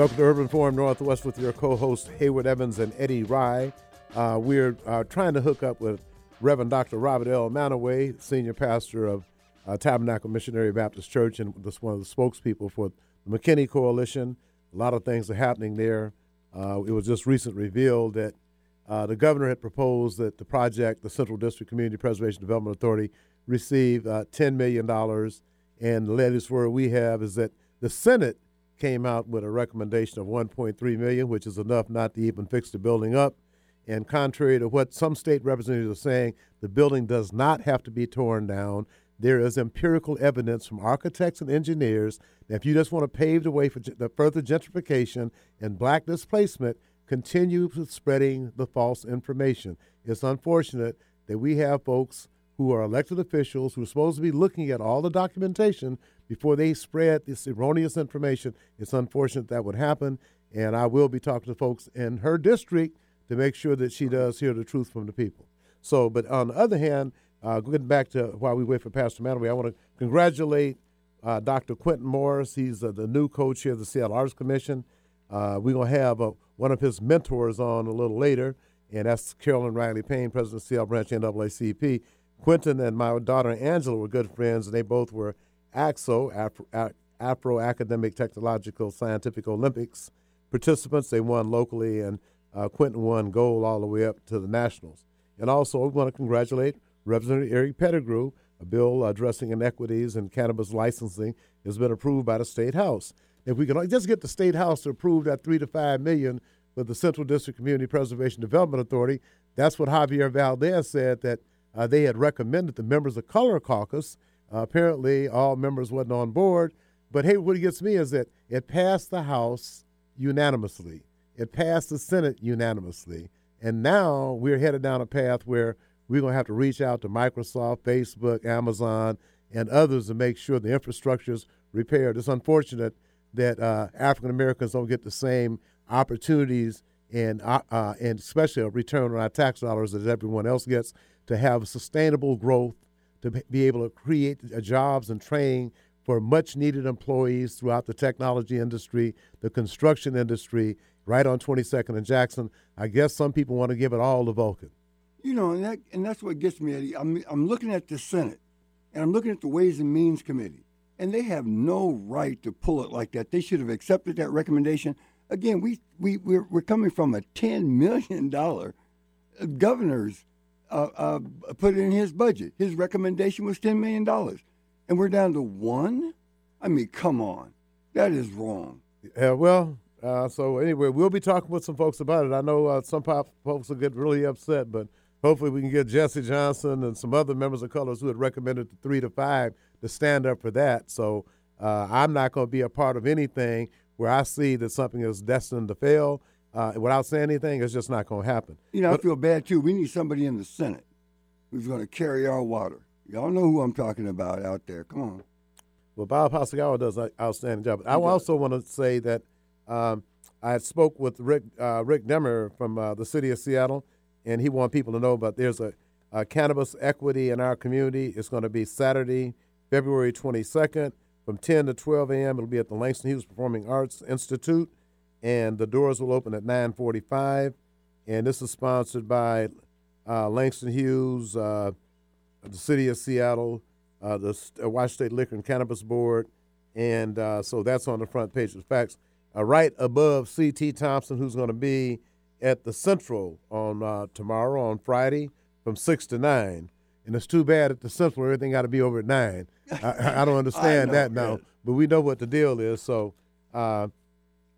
Welcome to Urban Forum Northwest with your co-hosts Hayward Evans and Eddie Rye. Uh, we're uh, trying to hook up with Reverend Dr. Robert L. Manaway, senior pastor of uh, Tabernacle Missionary Baptist Church, and just one of the spokespeople for the McKinney Coalition. A lot of things are happening there. Uh, it was just recently revealed that uh, the governor had proposed that the project, the Central District Community Preservation Development Authority, receive uh, $10 million. And the latest word we have is that the Senate – came out with a recommendation of 1.3 million, which is enough not to even fix the building up. And contrary to what some state representatives are saying, the building does not have to be torn down. There is empirical evidence from architects and engineers that if you just want to pave the way for the further gentrification and black displacement, continue spreading the false information. It's unfortunate that we have folks who are elected officials who are supposed to be looking at all the documentation before they spread this erroneous information. It's unfortunate that would happen, and I will be talking to folks in her district to make sure that she does hear the truth from the people. So, but on the other hand, uh, getting back to while we wait for Pastor Manaway, I want to congratulate uh, Dr. Quentin Morris. He's uh, the new co chair of the Seattle Arts Commission. Uh, we're going to have uh, one of his mentors on a little later, and that's Carolyn Riley Payne, president of Seattle Branch NAACP. Quentin and my daughter Angela were good friends, and they both were Afro, Afro Academic Technological Scientific Olympics participants. They won locally, and uh, Quentin won gold all the way up to the nationals. And also, we want to congratulate Representative Eric Pettigrew. A bill addressing inequities in cannabis licensing has been approved by the state house. If we can just get the state house to approve that three to five million for the Central District Community Preservation Development Authority, that's what Javier Valdez said that uh, they had recommended the members of Color Caucus apparently, all members wasn't on board. But hey, what gets me is that it passed the House unanimously. It passed the Senate unanimously. And now we're headed down a path where we're going to have to reach out to Microsoft, Facebook, Amazon, and others to make sure the infrastructure is repaired. It's unfortunate that uh, African Americans don't get the same opportunities and uh, uh, and especially a return on our tax dollars as everyone else gets to have sustainable growth to be able to create uh, jobs and training for much needed employees throughout the technology industry, the construction industry, right on 22nd and Jackson. I guess some people want to give it all to Vulcan. You know, and, that, and that's what gets me, Eddie. I'm, I'm looking at the Senate and I'm looking at the Ways and Means Committee, and they have no right to pull it like that. They should have accepted that recommendation. Again, we, we, we're, we're coming from a $10 million uh, governor's uh, uh, put it in his budget. His recommendation was $10 million. And we're down to one? I mean, come on. That is wrong. Yeah, well, uh, so anyway, we'll be talking with some folks about it. I know uh, some folks will get really upset, but hopefully we can get Jesse Johnson and some other members of Colors who had recommended the three to five to stand up for that. So uh, I'm not going to be a part of anything where I see that something is destined to fail uh, without saying anything, it's just not going to happen. You know, but, I feel bad too. We need somebody in the Senate who's going to carry our water. Y'all know who I'm talking about out there. Come on. Well, Bob Hasegawa does an outstanding job. I also want to say that um, I spoke with Rick uh, Rick Demmer from uh, the city of Seattle, and he wanted people to know about there's a, a cannabis equity in our community. It's going to be Saturday, February 22nd from 10 to 12 a.m. It'll be at the Langston Hughes Performing Arts Institute and the doors will open at 9:45. And this is sponsored by uh, Langston Hughes, uh, the City of Seattle, uh, the uh, Washington State Liquor and Cannabis Board, and uh, so that's on the front page of the facts. Uh, right above C.T. Thompson, who's going to be at the Central on tomorrow on Friday from six to nine. And it's too bad at the Central everything got to be over at nine. I, I don't understand I that now, but we know what the deal is. So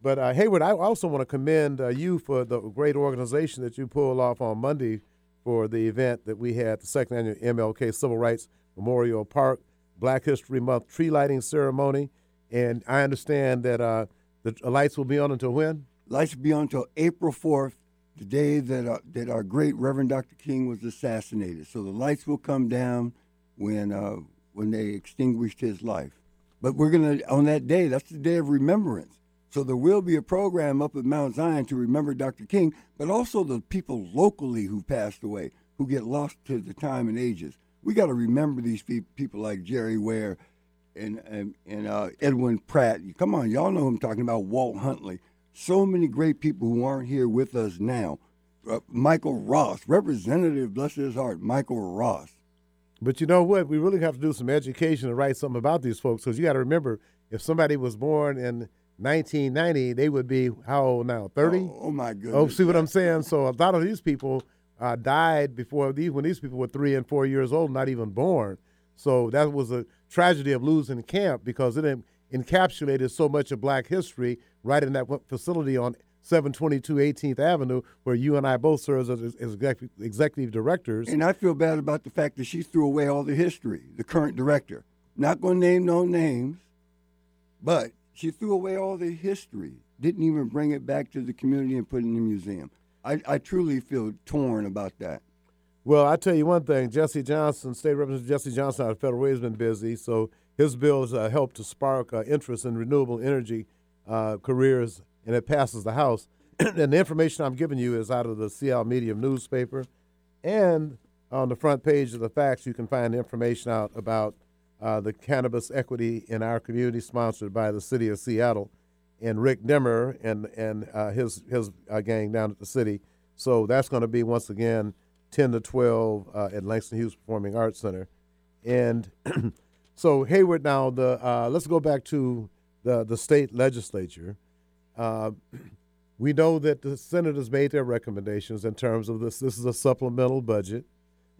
but uh, Hayward, I also want to commend uh, you for the great organization that you pulled off on Monday for the event that we had, the second annual MLK Civil Rights Memorial Park Black History Month tree lighting ceremony. And I understand that uh, the lights will be on until when? Lights will be on until April 4th, the day that, uh, that our great Reverend Dr. King was assassinated. So the lights will come down when, uh, when they extinguished his life. But we're going to, on that day, that's the day of remembrance. So there will be a program up at Mount Zion to remember Dr. King, but also the people locally who passed away, who get lost to the time and ages. We got to remember these people like Jerry Ware and and, and uh, Edwin Pratt. Come on, y'all know who I'm talking about. Walt Hundley. so many great people who aren't here with us now. Uh, Michael Ross, Representative, bless his heart, Michael Ross. But you know what? We really have to do some education and write something about these folks because you got to remember if somebody was born in 1990, they would be how old now? 30? Oh, oh my goodness. Oh, see what I'm saying? So a lot of these people uh, died before these when these people were three and four years old, not even born. So that was a tragedy of losing camp because it encapsulated so much of black history right in that facility on 722 18th Avenue, where you and I both serve as, as executive directors. And I feel bad about the fact that she threw away all the history, the current director. Not going to name no names, but she threw away all the history, didn't even bring it back to the community and put it in the museum. I, I truly feel torn about that. Well, I tell you one thing, Jesse Johnson, State Representative Jesse Johnson out of Federal Way has been busy, so his bill has uh, helped to spark uh, interest in renewable energy uh, careers, and it passes the House. and the information I'm giving you is out of the Seattle Medium newspaper, and on the front page of the facts, you can find information out about uh, the cannabis equity in our community, sponsored by the city of Seattle, and Rick Dimmer and and uh, his his uh, gang down at the city. So that's going to be once again 10 to 12 uh, at Langston Hughes Performing Arts Center, and so Hayward. Now the uh, let's go back to the the state legislature. Uh, we know that the senators made their recommendations in terms of this. This is a supplemental budget.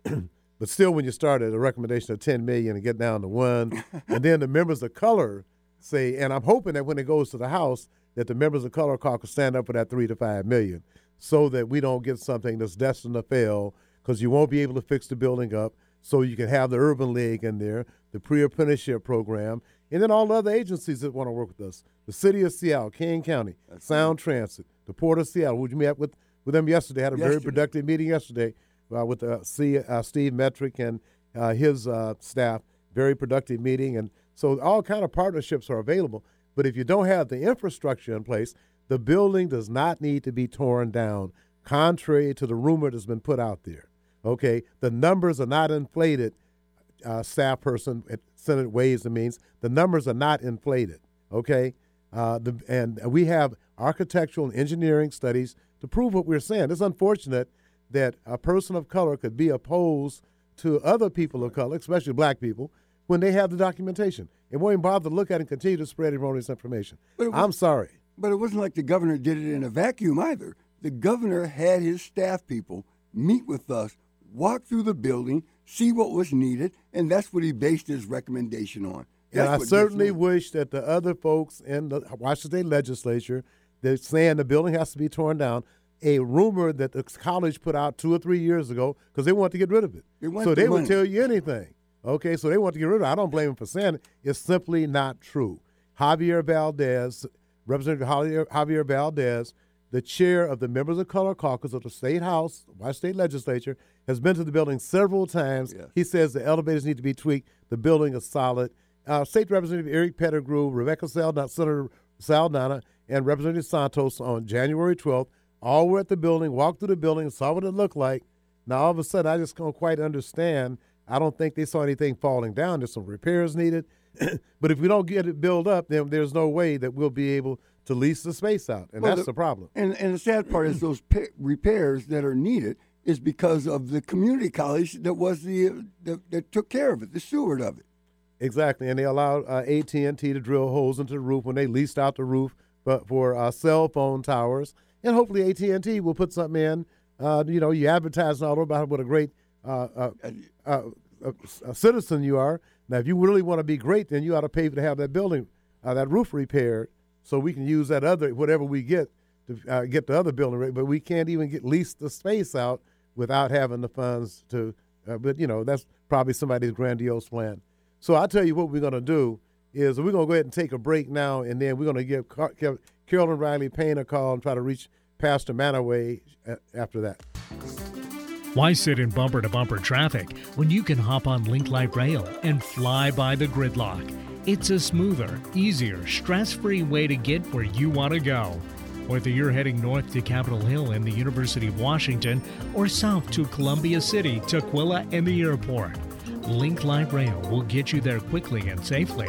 But still, when you start at a recommendation of 10 million and get down to one, and then the members of color say, and I'm hoping that when it goes to the House, that the members of color caucus stand up for that three to five million, so that we don't get something that's destined to fail, because you won't be able to fix the building up. So you can have the Urban League in there, the pre-apprenticeship program, and then all the other agencies that want to work with us. The City of Seattle, King County, That's Sound Transit, the Port of Seattle. Would you met with with them yesterday? Had a yesterday. very productive meeting yesterday uh, with uh, C, uh, Steve Metruck and uh, his uh, staff. Very productive meeting, and so all kind of partnerships are available. But if you don't have the infrastructure in place, the building does not need to be torn down, contrary to the rumor that's been put out there. Okay, the numbers are not inflated. Uh, staff person at Senate Ways and Means, the numbers are not inflated. Okay, the, and we have architectural and engineering studies to prove what we're saying. It's unfortunate that a person of color could be opposed to other people of color, especially black people, when they have the documentation and won't even bother to look at it and continue to spread erroneous information. Was, I'm sorry. But it wasn't like the governor did it in a vacuum either. The governor had his staff people meet with us, walk through the building, see what was needed, and that's what he based his recommendation on. That's and I certainly wish that the other folks in the Washington State Legislature that saying the building has to be torn down a rumor that the college put out two or three years ago because they want to get rid of it. so they would tell you anything. Okay, so they want to get rid of it. I don't blame them for saying it. It's simply not true. Javier Valdez, Representative Javier, Javier Valdez, the chair of the Members of Color Caucus of the State House, Washington State Legislature, has been to the building several times. He says the elevators need to be tweaked. The building is solid. Uh, State Representative Eric Pettigrew, Rebecca Saldana, Senator Saldana, and Representative Santos on January 12th all were at the building, walked through the building, saw what it looked like. Now all of a sudden, I just don't quite understand. I don't think they saw anything falling down. There's some repairs needed, but if we don't get it built up, then there's no way that we'll be able to lease the space out, and well, that's the, the, problem. And, and the sad part is those pe- repairs that are needed is because of the community college that was the that, that took care of it, the steward of it. Exactly, and they allowed uh, AT and T to drill holes into the roof when they leased out the roof, but for uh, cell phone towers and hopefully AT and T will put something in. Uh, you know, you advertise all about what a great uh, uh, uh, uh citizen you are. Now, if you really want to be great, then you ought to pay to have that building, that roof repaired, so we can use that other whatever we get to get the other building. But we can't even get lease the space out without having the funds to. but you know, that's probably somebody's grandiose plan. So I'll tell you what we're going to do is we're going to go ahead and take a break now, and then we're going to give Carolyn Riley Payne a call and try to reach Pastor Manaway uh, after that. Why sit in bumper to bumper traffic when you can hop on Link Light Rail and fly by the gridlock? It's a smoother, easier, stress free way to get where you want to go. Whether you're heading north to Capitol Hill and the University of Washington or south to Columbia City, Tukwila, and the airport, Link Light Rail will get you there quickly and safely.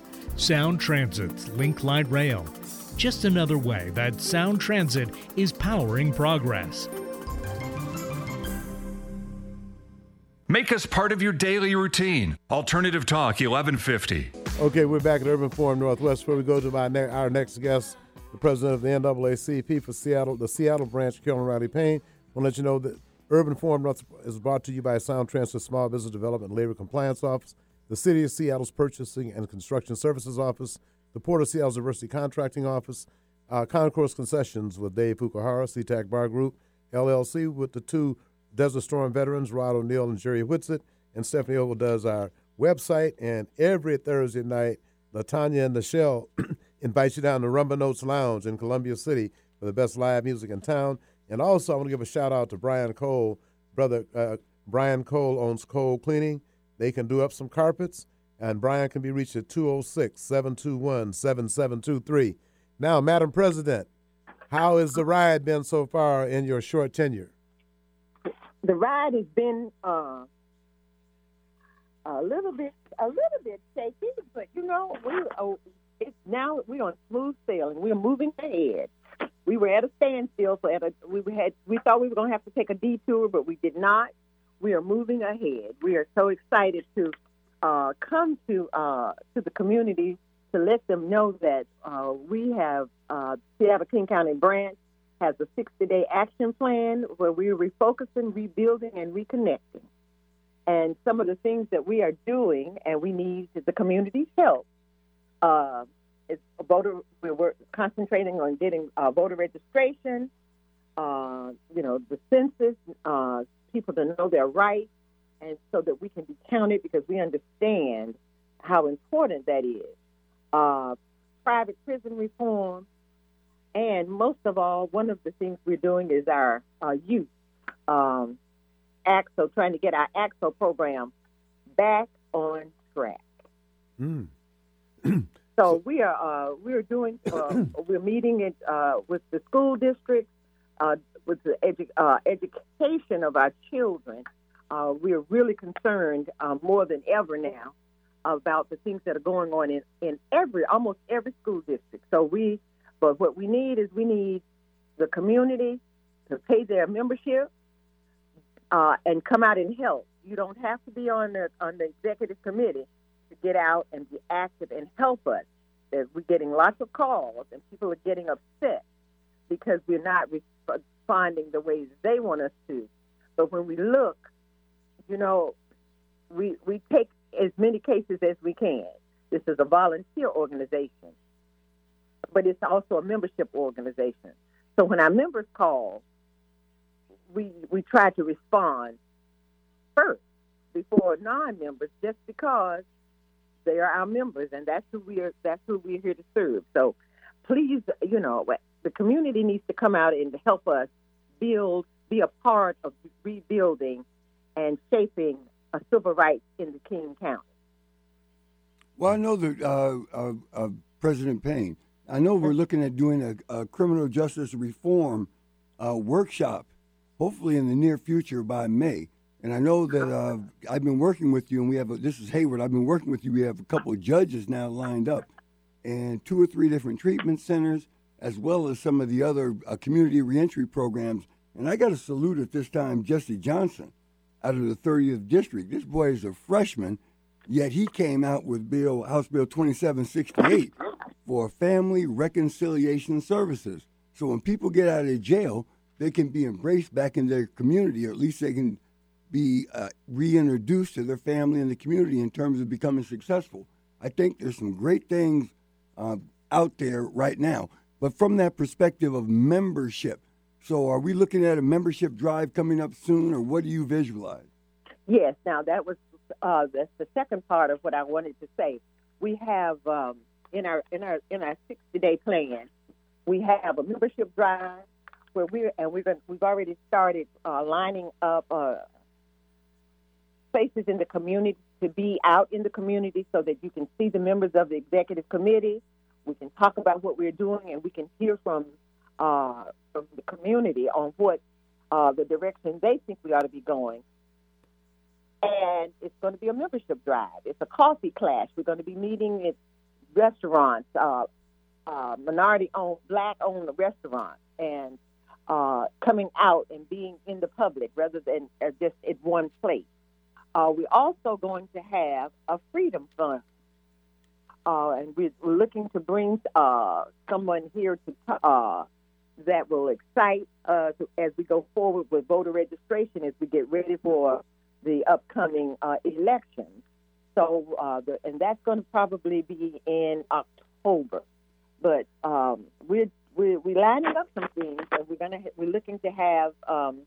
Sound Transit's Link Light Rail. Just another way that Sound Transit is powering progress. Make us part of your daily routine. Alternative Talk 1150. Okay, we're back at Urban Forum Northwest where we go to my ne- our next guest, the president of the NAACP for Seattle, the Seattle branch, Carolyn Riley Payne. I want to let you know that Urban Forum North is brought to you by Sound Transit Small Business Development and Labor Compliance Office, the City of Seattle's Purchasing and Construction Services Office, the Port of Seattle's Diversity Contracting Office, uh, Concourse Concessions with Dave Pukuhara, SeaTac Bar Group, LLC with the two Desert Storm veterans, Rod O'Neill and Jerry Whitsett, and Stephanie Ogle does our website. And every Thursday night, Latanya and Michelle invite you down to Rumba Notes Lounge in Columbia City for the best live music in town. And also, I want to give a shout out to Brian Cole. Brother uh, Brian Cole owns Cole Cleaning. They can do up some carpets, and Brian can be reached at 206 721 7723. Now, Madam President, how has the ride been so far in your short tenure? the ride has been uh, a little bit a little bit shaky, but you know we oh, it's now we're on smooth sailing. We're moving ahead. We were at a standstill, so at a, we had we thought we were going to have to take a detour, but we did not. We are moving ahead. We are so excited to uh, come to uh, to the community to let them know that uh, we have uh, Seattle King County branch has a 60 day action plan where we're refocusing, rebuilding, and reconnecting. And some of the things that we are doing, and we need the community's help. Uh, it's voter. We're concentrating on getting uh, voter registration. Uh, you know, the census, uh, people to know their rights, and so that we can be counted because we understand how important that is. Uh, private prison reform, and most of all, one of the things we're doing is our uh, youth um, ACT-SO, trying to get our ACT-SO program back on track. Mm. so we are uh, we're doing uh, we're meeting it uh, with the school districts, uh, with the edu- uh, education of our children. Uh, we're really concerned more than ever now about the things that are going on in, in every almost every school district. So we but what we need is we need the community to pay their membership uh, and come out and help. You don't have to be on the on the executive committee to get out and be active and help us. We're getting lots of calls and people are getting upset because we're not responding the ways they want us to. But when we look, you know, we we take as many cases as we can. This is a volunteer organization but it's also a membership organization. So when our members call, we we try to respond first before non-members, just because they are our members, and that's who we are. That's who we're here to serve. So please, you know, the community needs to come out and help us build, be a part of rebuilding and shaping a civil rights in the King County. Well, I know that uh, uh, uh, President Payne I know we're looking at doing a, a criminal justice reform uh, workshop, hopefully in the near future by May. And I know that uh, I've been working with you, and we have a, this is Hayward. I've been working with you. We have a couple of judges now lined up, and two or three different treatment centers, as well as some of the other uh, community reentry programs. And I got to salute at this time Jesse Johnson out of the 30th district. This boy is a freshman, yet he came out with Bill House Bill 2768 for family reconciliation services. So when people get out of jail, they can be embraced back in their community, or at least they can be uh, reintroduced to their family and the community in terms of becoming successful. I think there's some great things uh, out there right now. But from that perspective of membership, so are we looking at a membership drive coming up soon, or what do you visualize? Yes. Now that was uh, that's the second part of what I wanted to say. We have um, in our in our in our 60 day plan, we have a membership drive where we're and we're going we've already started uh, lining up uh, spaces in the community to be out in the community so that you can see the members of the executive committee. We can talk about what we're doing, and we can hear from uh, from the community on what uh, the direction they think we ought to be going. And it's going to be a membership drive. It's a coffee clash. We're going to be meeting at restaurants, uh, uh, minority-owned, black-owned restaurants, and uh, coming out and being in the public rather than uh, just at one place. We're also going to have a freedom fund. Uh, and we're looking to bring uh, someone here to uh, that will excite us as we go forward with voter registration as we get ready for the upcoming uh, elections. So, uh, the, and that's going to probably be in October. But um, we're, we're we're lining up some things, and we're gonna we're looking to have um,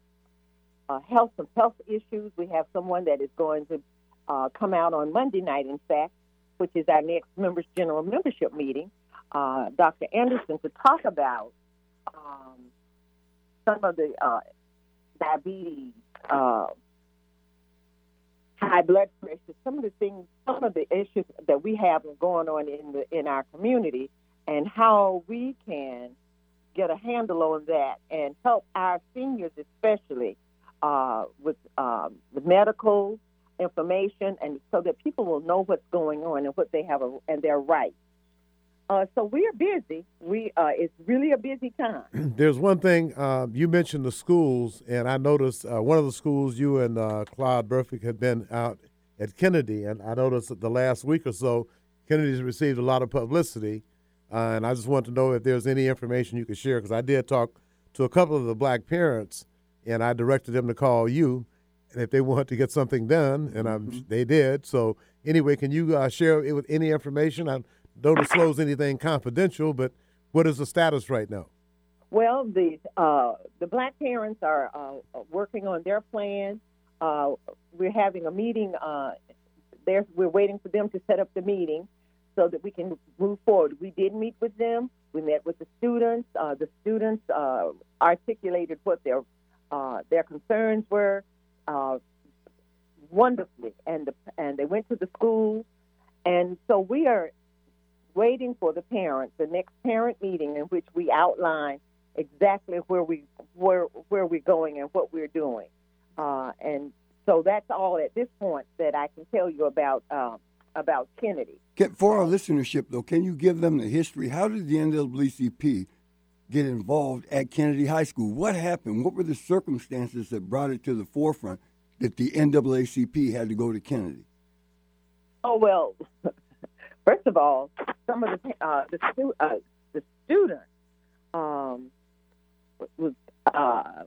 uh, health some health issues. We have someone that is going to uh, come out on Monday night, in fact, which is our next members general membership meeting. Uh, Dr. Anderson to talk about um, some of the uh, diabetes, uh, high blood pressure, some of the things, some of the issues that we have going on in the in our community, and how we can get a handle on that and help our seniors, especially uh, with um, the medical information, and so that people will know what's going on and what they have a, and their rights. Uh, so we are busy. We uh, it's really a busy time. There's one thing uh, you mentioned the schools, and I noticed uh, one of the schools you and uh, Claude Burfect had been out at Kennedy, and I noticed that the last week or so, Kennedy's received a lot of publicity, uh, and I just want to know if there's any information you could share because I did talk to a couple of the black parents, and I directed them to call you, and if they want to get something done, and mm-hmm. they did. So anyway, can you share it with any information? I, don't disclose anything confidential, but what is the status right now? Well, the uh, the black parents are uh, working on their plan. Uh, we're having a meeting. Uh, there, we're waiting for them to set up the meeting so that we can move forward. We did meet with them. We met with the students. Uh, the students uh, articulated what their their concerns were wonderfully, and the, and they went to the school. And so we are waiting for the parents, the next parent meeting in which we outline exactly where we where where we're going and what we're doing. Uh, and so that's all at this point that I can tell you about um, about Kennedy. For our listenership, though, can you give them the history? How did the NAACP get involved at Kennedy High School? What happened? What were the circumstances that brought it to the forefront that the NAACP had to go to Kennedy? Oh well, First of all, some of the uh, the, stu- uh, the students um, was uh,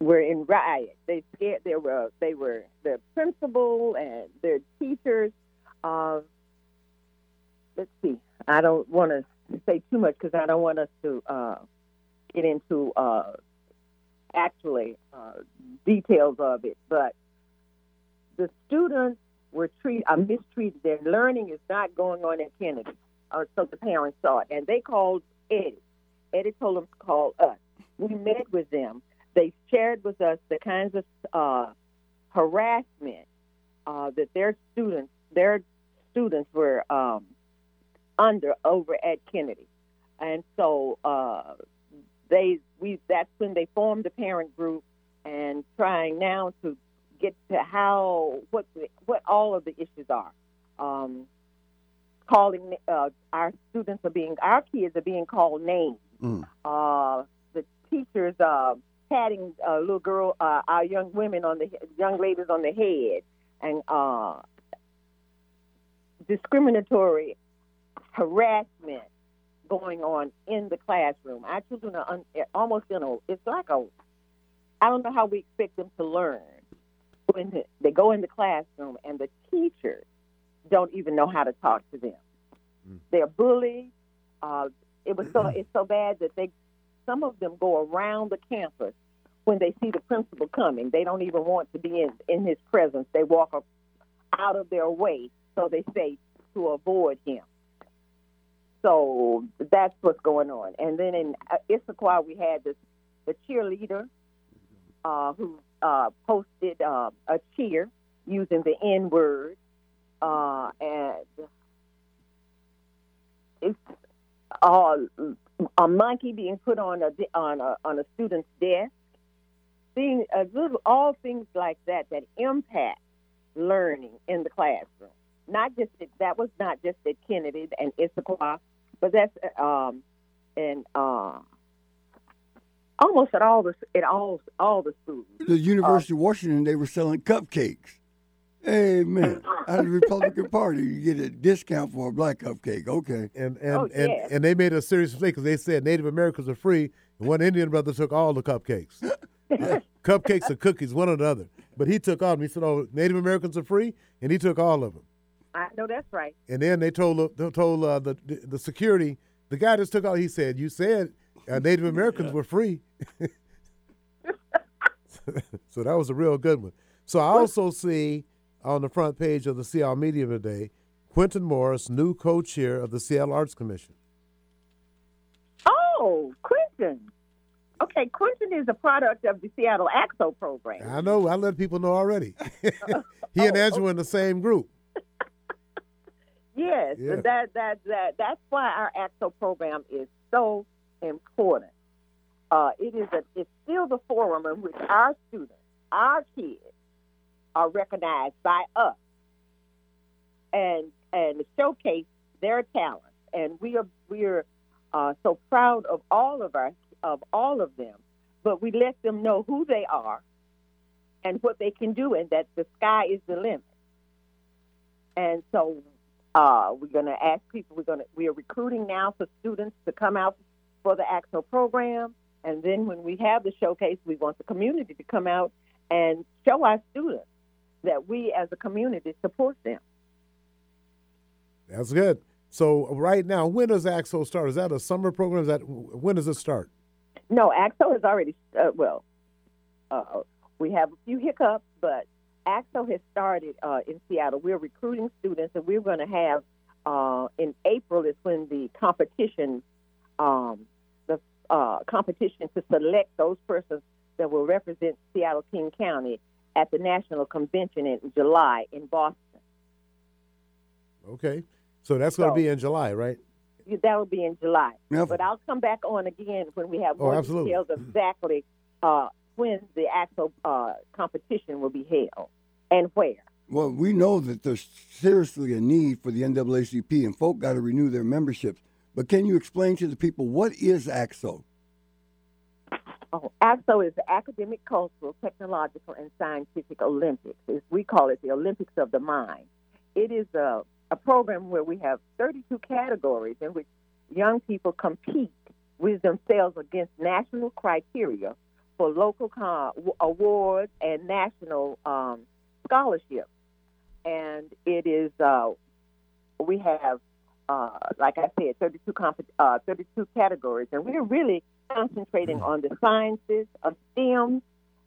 were in riot. They scared. They were they were the principal and their teachers. Uh, let's see. I don't want to say too much because I don't want us to uh, get into uh, actually uh, details of it. But the students were treated, are mistreated. Their learning is not going on at Kennedy. Uh, so the parents saw it, and they called Eddie. Eddie told them to call us. We met with them. They shared with us the kinds of uh, harassment uh, that their students, their students were um, under over at Kennedy, and so uh, they we that's when they formed the parent group and trying now to get to how what what all of the issues are. Um, calling uh, our students are being our kids are being called names. Mm. Uh, the teachers uh, patting a little girl, uh, our young women on the young ladies on the head, and uh, discriminatory harassment going on in the classroom. Our children are un- almost in a. It's like a. I don't know how we expect them to learn when they go in the classroom and the teachers don't even know how to talk to them. Mm. They're bullied. Uh, it was so it's so bad that they some of them go around the campus when they see the principal coming. They don't even want to be in in his presence. They walk up, out of their way so they say to avoid him. So that's what's going on. And then in uh, Issaquah, we had this the cheerleader uh, who uh, posted uh, a cheer using the N word, uh, and it's a monkey being put on a on a on a student's desk. A little, all things like that that impact learning in the classroom. Not just that was not just at Kennedy and Issaquah, but that's um, and uh, almost at all the at all all the schools. The University uh, of Washington, they were selling cupcakes. Hey man, out of the Republican Party, you get a discount for a black cupcake. Okay, and and oh, and, and they made a serious mistake because they said Native Americans are free, and one Indian brother took all the cupcakes, cupcakes or cookies, one or the other. But he took all of them. He said, "Oh, Native Americans are free," and he took all of them. I know that's right. And then they told they told uh, the the security the guy just took out. He said, "You said uh, Native Americans were free." so that was a real good one. So I also see on the front page of the Seattle Medium today, Quentin Morris, new co-chair of the Seattle Arts Commission. Oh, Quentin. Okay, Quentin is a product of the Seattle ACT-SO program. I know. I let people know already. he oh, and Andrew okay. in the same group. Yes, yeah. that that that that's why our ACT-SO program is so important. Uh, it is a it's still the forum in which our students, our kids, are recognized by us and and showcase their talents. And we are we are uh, so proud of all of our of all of them, but we let them know who they are and what they can do, and that the sky is the limit. And so uh, we're going to ask people. We're going to we are recruiting now for students to come out for the ACT-SO program, and then when we have the showcase, we want the community to come out and show our students that we as a community support them. That's good. So right now, when does ACT-SO start? Is that a summer program? Is that when does it start? No, ACT-SO has already. Uh, well, uh, we have a few hiccups, but ACT-SO has started uh, in Seattle. We're recruiting students, and we're going to have uh, in April is when the competition, um, the uh, competition to select those persons that will represent Seattle King County at the National Convention in July in Boston. Okay. So that's going to so, be in July, right? That will be in July. Yep. But I'll come back on again when we have oh, more oh, details exactly uh, when the actual uh, competition will be held and where. Well, we know that there's seriously a need for the NAACP, and folk got to renew their memberships. But can you explain to the people what is ACT-SO? Oh, ACT-SO is the Academic, Cultural, Technological, and Scientific Olympics. we call it the Olympics of the Mind. It is a, a program where we have 32 categories in which young people compete with themselves against national criteria for local con- awards and national um, scholarships. And it is, uh, we have, uh, like I said, 32, comp- uh, 32 categories, and we're really concentrating on the sciences of STEM,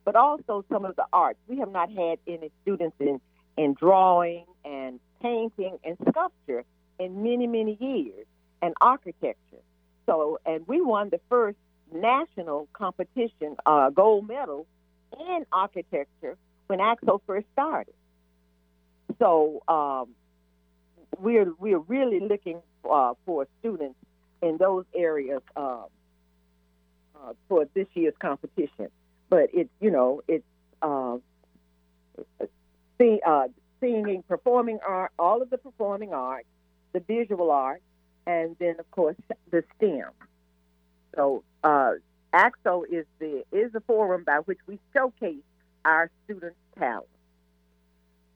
but also some of the arts. We have not had any students in, in drawing and painting and sculpture in many, many years, and architecture. So, and we won the first national competition, uh, gold medal in architecture when ACT-SO first started. So um, we're we're really looking uh, for students in those areas um, uh, for this year's competition. But it's you know it's uh, see, uh, singing, performing art, all of the performing arts, the visual arts, and then of course the STEM. So uh, ACT-SO is the is the forum by which we showcase our students' talent.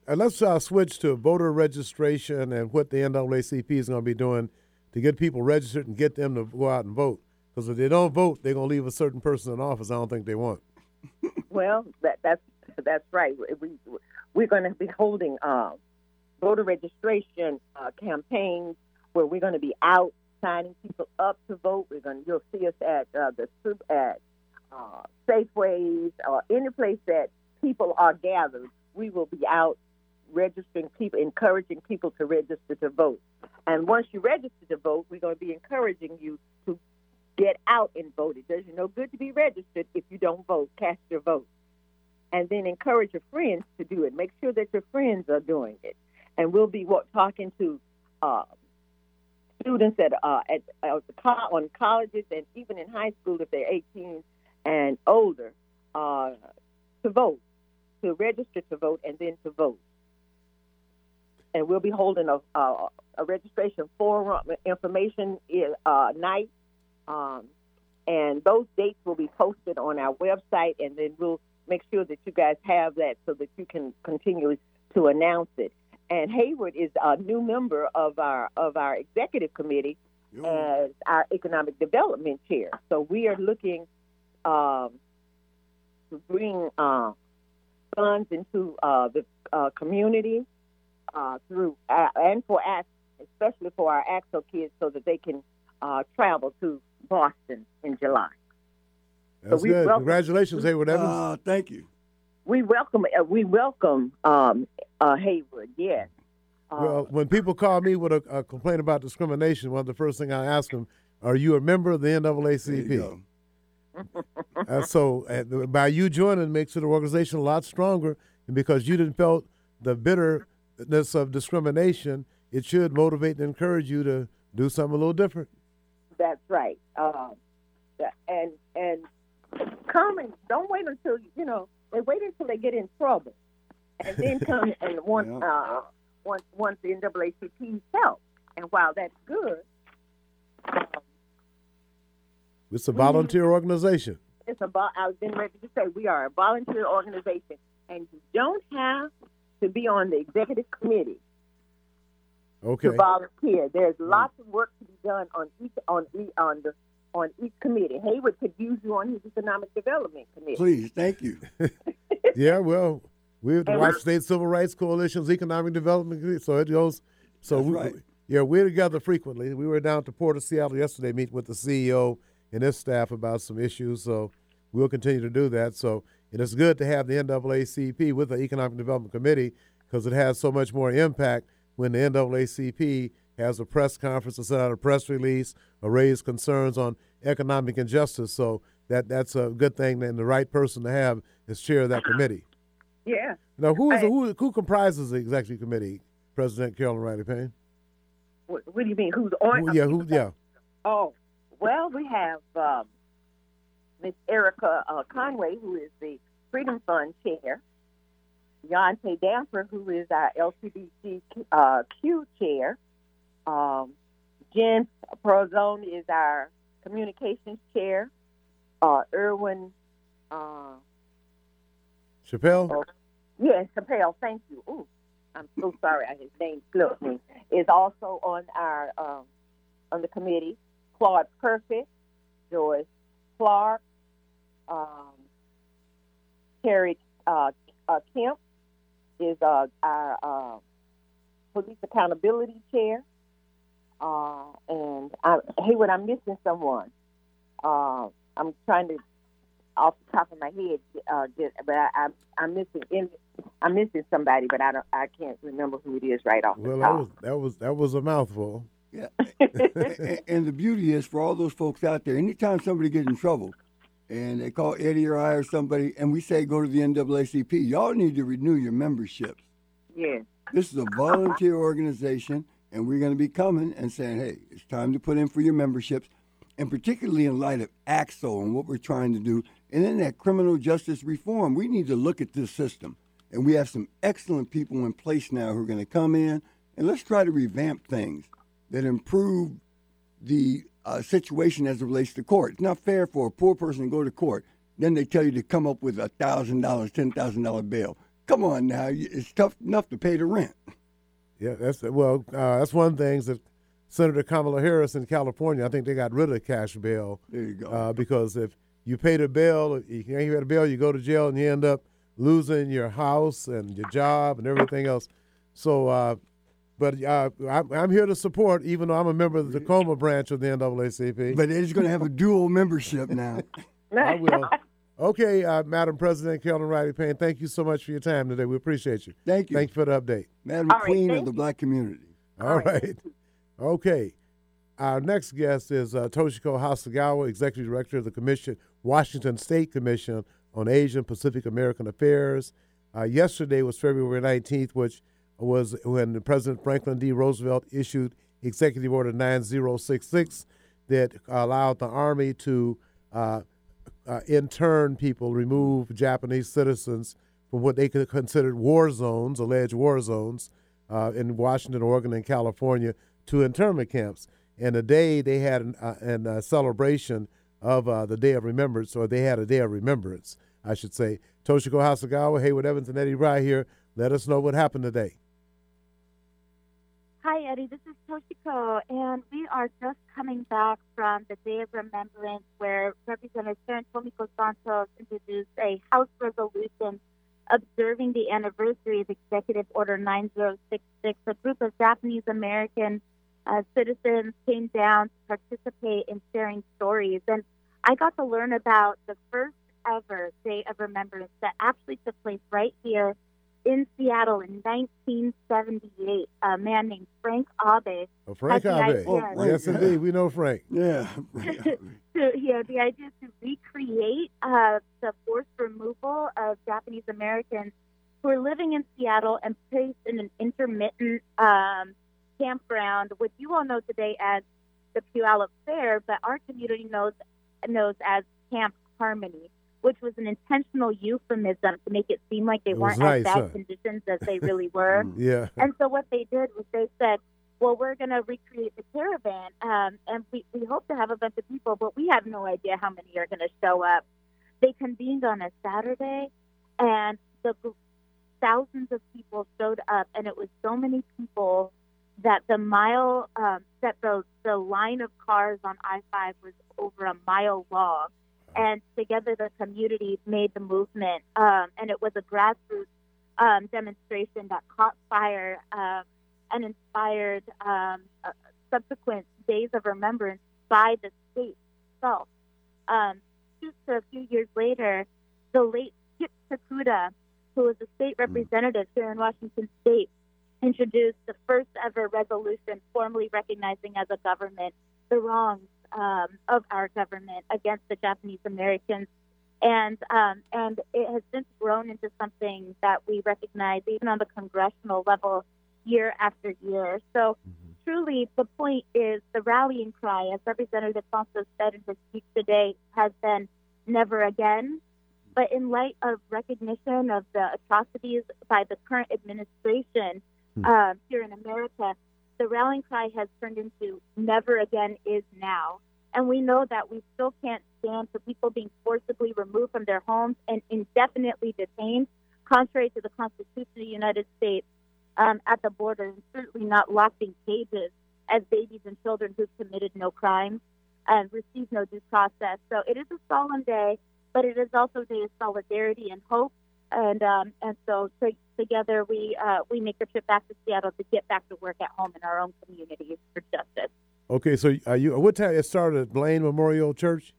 And let's uh, switch to voter registration and what the NAACP is going to be doing to get people registered and get them to go out and vote. Because if they don't vote, they're going to leave a certain person in office. I don't think they want. well, that, that's that's right. We we're going to be holding uh, voter registration uh, campaigns where we're going to be out signing people up to vote. We're going you'll see us at uh, the at uh, Safeways or any place that people are gathered. We will be out registering people, encouraging people to register to vote. And once you register to vote, we're going to be encouraging you to get out and vote. It does you no good to be registered if you don't vote. Cast your vote. And then encourage your friends to do it. Make sure that your friends are doing it. And we'll be what, talking to uh, students at, uh, at, at on colleges and even in high school if they're 18 and older uh, to vote, to register to vote, and then to vote. And we'll be holding a, a, a registration forum information uh, night, um, and those dates will be posted on our website, and then we'll make sure that you guys have that so that you can continue to announce it. And Hayward is a new member of our of our executive committee Yo. as our economic development chair. So we are looking um, to bring uh, funds into uh, the uh, community uh, through uh, and for ACT, especially for our ACT-SO kids, so that they can uh, travel to Boston in July. That's so good. Welcome, Congratulations, Hayward Evans. thank you. We welcome we welcome um, Hayward. Yes. Well, when people call me with a, a, complaint about discrimination, one of the first thing I ask them, "Are you a member of the NAACP?" uh, so uh, by you joining makes the organization a lot stronger, and because you didn't felt the bitterness of discrimination, it should motivate and encourage you to do something a little different. That's right. Um, and and come and don't wait until you know they wait until they get in trouble, and then come and want yeah. uh, want want the NAACP's help. And while that's good. Um, it's a volunteer mm-hmm. organization. It's a. I was been ready to say we are a volunteer organization, and you don't have to be on the executive committee. Okay. To volunteer, there's mm. lots of work to be done on each on each on the on each committee. Hayward could use you on his economic development committee. Please, thank you. yeah, well, we have the White State Civil Rights Coalition's economic development committee, so it goes. So we, right. yeah, we're together frequently. We were down to Port of Seattle yesterday, meeting with the CEO and his staff about some issues. So we'll continue to do that. So and it's good to have the NAACP with the Economic Development Committee because it has so much more impact when the NAACP has a press conference or send out a press release or raise concerns on economic injustice. So that that's a good thing and the right person to have as chair of that committee. Yeah. Now, who is I, who who comprises the executive committee? President Carolyn Riley Payne. What, what, do you mean? Who's on? Who, yeah, who? Yeah. Oh, well, we have um, Miss Erica uh, Conway, who is the Freedom Fund chair, Yante Damper, who is our LGBT uh, Q chair, um, Jen Prozone is our communications chair, uh, Erwin uh, Chappelle. Oh, yes, Chappelle. Thank you. Ooh, I'm so sorry, his name slipped me. Is also on our um, on the committee. Claude Burfect, Joyce Clark, um, Terry uh, uh, Kemp is uh, our uh, police accountability chair. Uh, and I, Hayward, I'm missing someone. Uh, I'm trying to, off the top of my head, uh, get, but I, I, I'm missing. I'm missing somebody, but I don't. I can't remember who it is right off. Well, that was that was that was a mouthful. Yeah. and, and, the beauty is for all those folks out there, anytime somebody gets in trouble and they call Eddie or I or somebody and we say go to the NAACP, y'all need to renew your memberships. Yes. This is a volunteer organization and we're going to be coming and saying, hey, it's time to put in for your memberships. And particularly in light of ACTSO and what we're trying to do, and then that criminal justice reform, we need to look at this system. And we have some excellent people in place now who are going to come in and let's try to revamp things that improve the uh, situation as it relates to court. It's not fair for a poor person to go to court. Then they tell you to come up with a thousand dollars, ten thousand dollar bail. Come on now, it's tough enough to pay the rent. Yeah, that's well, uh, that's one thing that Senator Kamala Harris in California. I think they got rid of cash bail. There you go. Uh, because if you pay the bail, you can't pay the bail, you go to jail and you end up losing your house and your job and everything else. So uh, but uh, I'm here to support, even though I'm a member of the Tacoma branch of the NAACP. But they're going to have a dual membership now. I will. Okay, uh, Madam President Carolyn Riley Payne, thank you so much for your time today. We appreciate you. Thank you. Thank you for the update. Madam All right, Queen of the you. Black community. All right. Okay. Our next guest is uh, Toshiko Hasegawa, Executive Director of the Commission, Washington State Commission on Asian Pacific American Affairs. Uh, yesterday was February 19th, which was when President Franklin D. Roosevelt issued Executive Order 9066 that allowed the Army to uh, uh, intern people, remove Japanese citizens from what they could consider war zones, alleged war zones, uh, in Washington, Oregon, and California to internment camps. And today they had an, uh, an uh, celebration of uh, the Day of Remembrance, or they had a Day of Remembrance, I should say. Toshiko Hasegawa, Hayward Evans, and Eddie Rye here. Let us know what happened today. Hi, Eddie. This is Toshiko, and we are just coming back from the Day of Remembrance where Representative Tomiko Santos introduced a House resolution observing the anniversary of Executive Order 9066. A group of Japanese American uh, citizens came down to participate in sharing stories. And I got to learn about the first ever Day of Remembrance that actually took place right here in Seattle in 1978. A man named Frank Abe. Uh, Frank Had the Abe. idea. Oh, yes, indeed. We know Frank. Yeah. So, yeah, the idea is to recreate uh, the forced removal of Japanese Americans who were living in Seattle and placed in an intermittent um, campground, which you all know today as the Puyallup Fair, but our community knows knows as Camp Harmony, which was an intentional euphemism to make it seem like they It weren't nice, as bad huh? conditions as they really were. Yeah. And so what they did was they said, well, we're going to recreate the caravan, um, and we, we hope to have a bunch of people, but we have no idea how many are going to show up. They convened on a Saturday, and the thousands of people showed up, and it was so many people that the mile um, that the the line of cars on I five was over a mile long, and together the community made the movement, um, and it was a grassroots um, demonstration that caught fire um, and inspired um, uh, subsequent days of remembrance by the state itself. Um, just a few years later, the late Skip Tokuda, who was a state representative here in Washington State, introduced the first ever resolution formally recognizing as a government the wrongs um, of our government against the Japanese Americans and um, and it has since grown into something that we recognize even on the congressional level year after year. So truly, the point is the rallying cry, as Representative Fonso said in his speech today, has been never again. But in light of recognition of the atrocities by the current administration uh, here in America, the rallying cry has turned into never again is now. And we know that we still can't stand for people being forcibly removed from their homes and indefinitely detained, contrary to the Constitution of the United States, um, at the border, and certainly not locked in cages as babies and children who've committed no crimes and receive no due process. So it is a solemn day, but it is also a day of solidarity and hope. And um, and so to, together we uh, we make the trip back to Seattle to get back to work at home in our own communities for justice. Okay, so are you? What time it started at Blaine Memorial Church?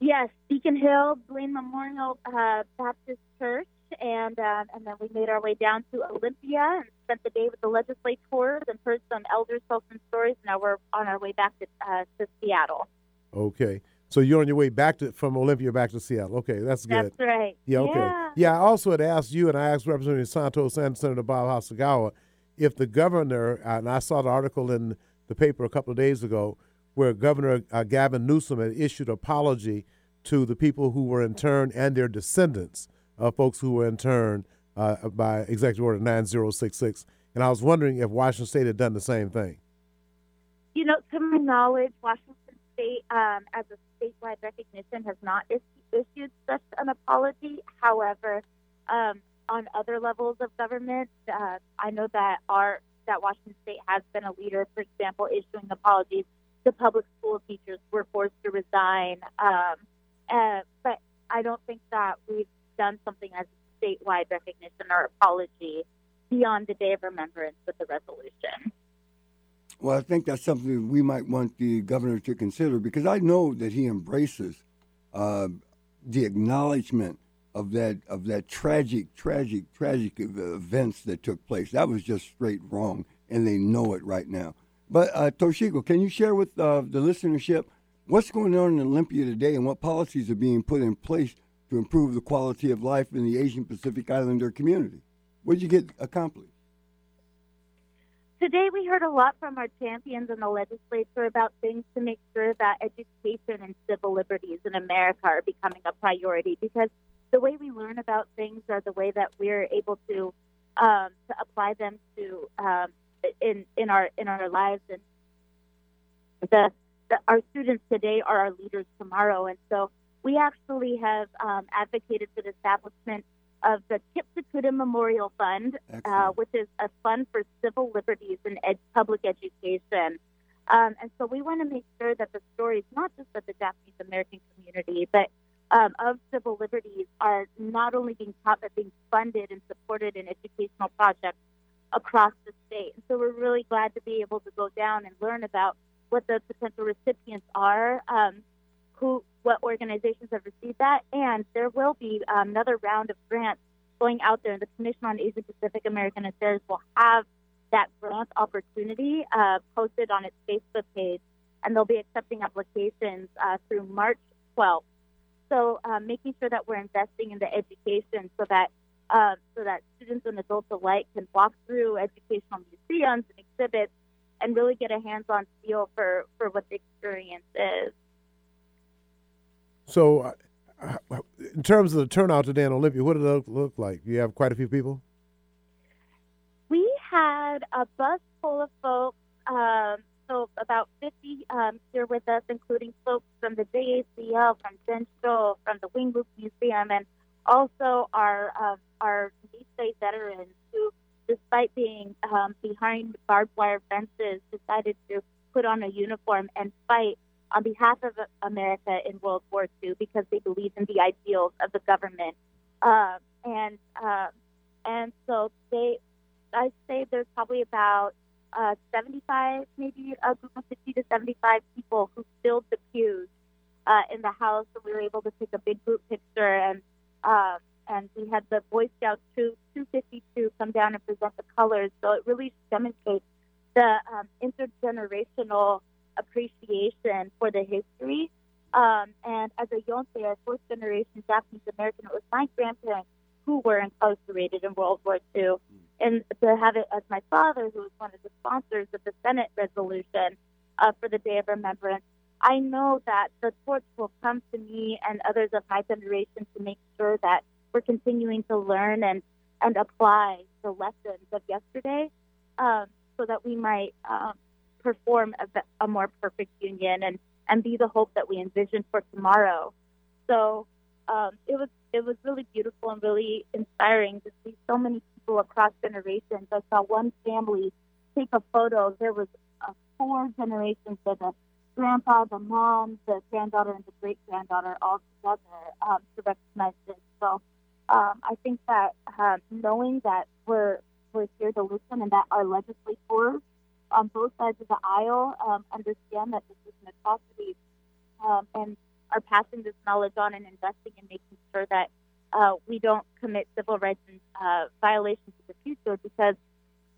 Yes, Beacon Hill, Blaine Memorial uh, Baptist Church, and uh, and then we made our way down to Olympia and spent the day with the legislators and heard some elders tell some stories. Now we're on our way back to uh, to Seattle. Okay, so you're on your way back to from Olympia back to Seattle. Okay, that's good. That's right. Yeah, okay. Yeah. Yeah, I also had asked you, and I asked Representative Santos and Senator Bob Hasegawa if the governor, and I saw the article in the paper a couple of days ago, where Governor uh, Gavin Newsom had issued apology to the people who were interned and their descendants of folks who were interned uh, by Executive Order 9066. And I was wondering if Washington State had done the same thing. You know, to my knowledge, Washington State, um, as a statewide recognition, has not is- issued such an apology. However, um, on other levels of government, uh, I know that our that Washington State has been a leader. For example, issuing apologies to public school teachers were forced to resign. Um, uh, but I don't think that we've done something as statewide recognition or apology beyond the Day of Remembrance with the resolution. Well, I think that's something we might want the governor to consider because I know that he embraces uh, the acknowledgement of that of that tragic, tragic, tragic events that took place. That was just straight wrong, and they know it right now. But uh, Toshiko, can you share with uh, the listenership what's going on in Olympia today and what policies are being put in place to improve the quality of life in the Asian Pacific Islander community? What did you get accomplished? Today, we heard a lot from our champions in the legislature about things to make sure that education and civil liberties in America are becoming a priority because the way we learn about things are the way that we're able to um, to apply them to um, in in our in our lives. And the, the, our students today are our leaders tomorrow. And so we actually have um, advocated for the establishment of the Kip Tokuda Memorial Fund, uh, which is a fund for civil liberties and ed- public education. Um, and so we want to make sure that the stories, not just of the Japanese American community, but um, of civil liberties, are not only being taught, but being funded and supported in educational projects across the state. And so we're really glad to be able to go down and learn about what the potential recipients are. Um, who what organizations have received that, and there will be um, another round of grants going out there. The Commission on Asia Pacific American Affairs will have that grant opportunity uh, posted on its Facebook page, and they'll be accepting applications uh, through March 12th. So, uh, making sure that we're investing in the education so that uh, so that students and adults alike can walk through educational museums and exhibits and really get a hands-on feel for, for what the experience is. So, uh, in terms of the turnout today in Olympia, what did it look like? You have quite a few people. We had a bus full of folks, um, so about 50 um, here with us, including folks from the JACL, from Densho, from the Wing Luke Museum, and also our uh, our Nisei veterans who, despite being um, behind barbed wire fences, decided to put on a uniform and fight on behalf of America in World War II because they believe in the ideals of the government. Uh, and uh, and so they, I say there's probably about uh, 75, maybe a group of 50 to 75 people who filled the pews uh, in the house. So we were able to take a big group picture, and uh, and we had the Boy Scouts troop 252 come down and present the colors. So it really demonstrates the um, intergenerational appreciation for the history. Um, and as a Yonsei, a fourth generation Japanese American, it was my grandparents who were incarcerated in World War II. And to have it as my father, who was one of the sponsors of the Senate resolution uh, for the Day of Remembrance, I know that the torch will come to me and others of my generation to make sure that we're continuing to learn and, and apply the lessons of yesterday um, so that we might um, perform a, a more perfect union and, and be the hope that we envision for tomorrow. So um, it was it was really beautiful and really inspiring to see so many people across generations. I saw one family take a photo. There was four generations of the grandpa, the mom, the granddaughter, and the great granddaughter all together um, to recognize this. So um, I think that uh, knowing that we're we're here to listen and that our legislators on both sides of the aisle um, understand that this is an atrocity um, and are passing this knowledge on and investing in making sure that uh, we don't commit civil rights uh, violations in the future because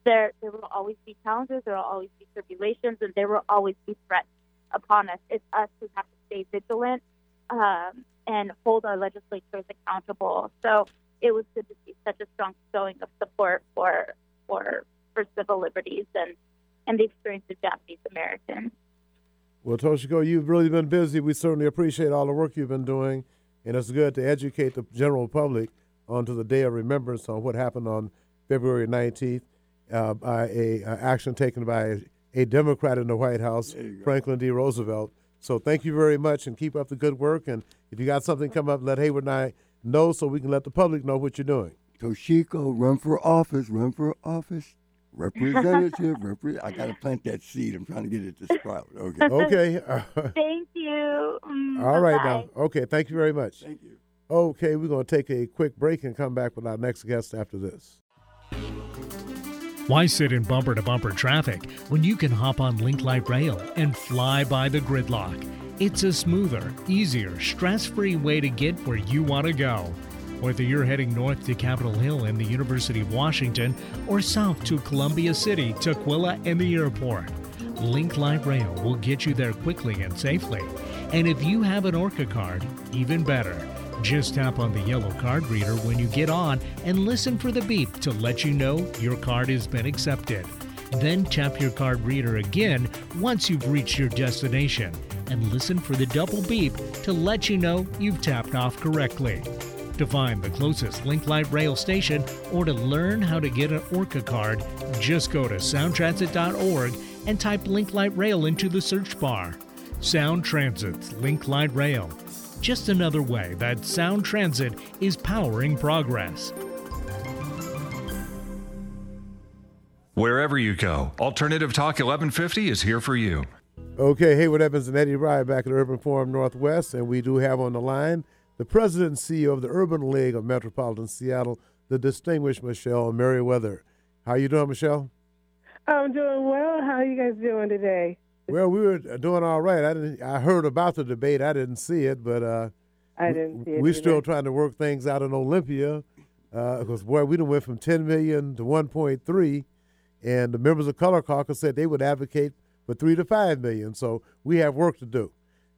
there there will always be challenges, there will always be tribulations, and there will always be threats upon us. It's us who have to stay vigilant um, and hold our legislators accountable. So it was good to see such a strong showing of support for for for civil liberties and and the experience of Japanese Americans. Well, Toshiko, you've really been busy. We certainly appreciate all the work you've been doing, and it's good to educate the general public onto the Day of Remembrance on what happened on February 19th uh, by a uh, action taken by a, a, Democrat in the White House, Franklin D. Roosevelt. So thank you very much, and keep up the good work. And if you got something come up, let Hayward and I know so we can let the public know what you're doing. Toshiko, run for office, run for office representative. repre- I got to plant that seed. I'm trying to get it to sprout. Okay. okay. Thank you. Mm, All right now. Okay. Thank you very much. Thank you. Okay, we're going to take a quick break and come back with our next guest after this. Why sit in bumper to bumper traffic when you can hop on Link Light Rail and fly by the gridlock? It's a smoother, easier, stress free way to get where you want to go. Whether you're heading north to Capitol Hill and the University of Washington or south to Columbia City, Tukwila, and the airport, Link Light Rail will get you there quickly and safely. And if you have an ORCA card, even better. Just tap on the yellow card reader when you get on and listen for the beep to let you know your card has been accepted. Then tap your card reader again once you've reached your destination and listen for the double beep to let you know you've tapped off correctly. To find the closest Link Light Rail station or to learn how to get an ORCA card, just go to soundtransit.org and type Link Light Rail into the search bar. Sound Transit's Link Light Rail. Just another way that Sound Transit is powering progress. Wherever you go, Alternative Talk 1150 is here for you. Okay, Hayward Evans and Eddie Rye back at Urban Forum Northwest, and we do have on the line the president and CEO of the Urban League of Metropolitan Seattle, the distinguished Michelle Merriweather. How you doing, Michelle? I'm doing well. How are you guys doing today? Well, we were doing all right. I didn't. I heard about the debate. I didn't see it, but uh, I didn't see it. We're either. still trying to work things out in Olympia because boy, we went from 10 million to 1.3, and the members of Color Caucus said they would advocate for three to five million. So we have work to do.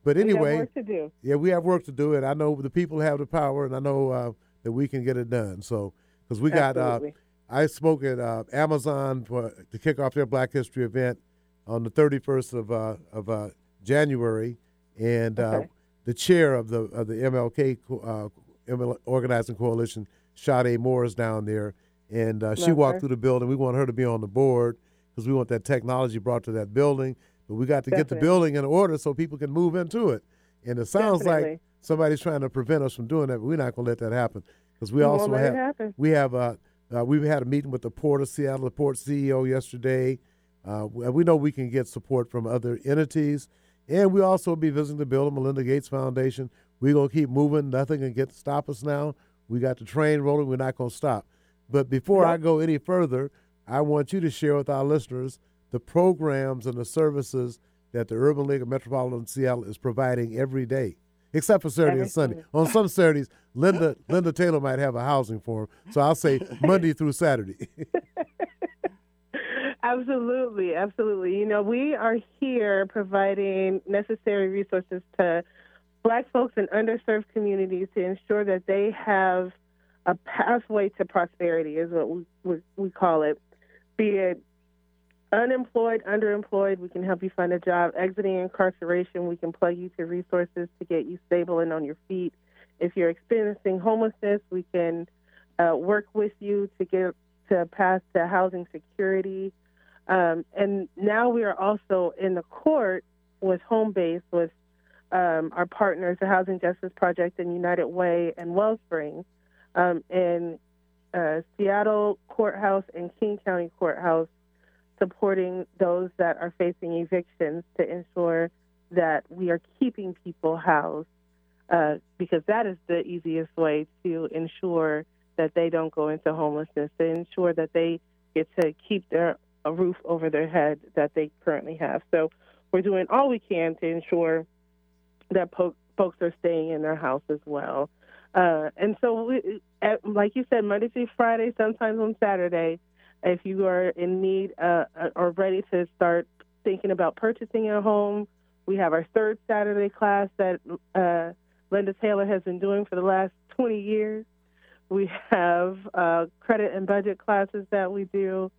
But We anyway, work to do. yeah, we have work to do, and I know the people have the power, and I know uh, that we can get it done. So because we got, uh, I spoke at uh, Amazon for, to kick off their Black History event on the 31st of uh, of uh, January, and uh, Okay. the chair of the of the MLK uh, ML organizing coalition, Sade Moore, is down there, and uh, she walked her. through the building. We want her to be on the board because we want that technology brought to that building. But we got to get the building in order so people can move into it. And it sounds like somebody's trying to prevent us from doing that, but we're not going to let that happen because we We also have we have uh, uh, we had a meeting with the Port of Seattle, the Port CEO yesterday. Uh, we know we can get support from other entities, and we also be visiting the Bill and Melinda Gates Foundation. We're gonna keep moving. Nothing can get stop us now. We got the train rolling. We're not gonna stop. But before I go any further, I want you to share with our listeners the programs and the services that the Urban League of Metropolitan Seattle is providing every day, except for Saturday and Sunday. On some Saturdays, Linda Linda Taylor might have a housing forum, so I'll say Monday through Saturday. Absolutely, absolutely. You know, we are here providing necessary resources to Black folks in underserved communities to ensure that they have a pathway to prosperity, is what we, we, we call it. Be it unemployed, underemployed, we can help you find a job. Exiting incarceration, we can plug you to resources to get you stable and on your feet. If you're experiencing homelessness, we can uh, work with you to get to a path to housing security. Um, and now we are also in the court with home base with um, our partners, the Housing Justice Project and United Way and Wellspring, um, in uh, Seattle Courthouse and King County Courthouse, supporting those that are facing evictions to ensure that we are keeping people housed, uh, because that is the easiest way to ensure that they don't go into homelessness, to ensure that they get to keep their a roof over their head that they currently have. So we're doing all we can to ensure that po- folks are staying in their house as well. Uh, and so, we, at, like you said, Monday through Friday, sometimes on Saturday, if you are in need uh, uh, or ready to start thinking about purchasing a home, we have our third Saturday class that uh, Linda Taylor has been doing for the last 20 years. We have uh, credit and budget classes that we do,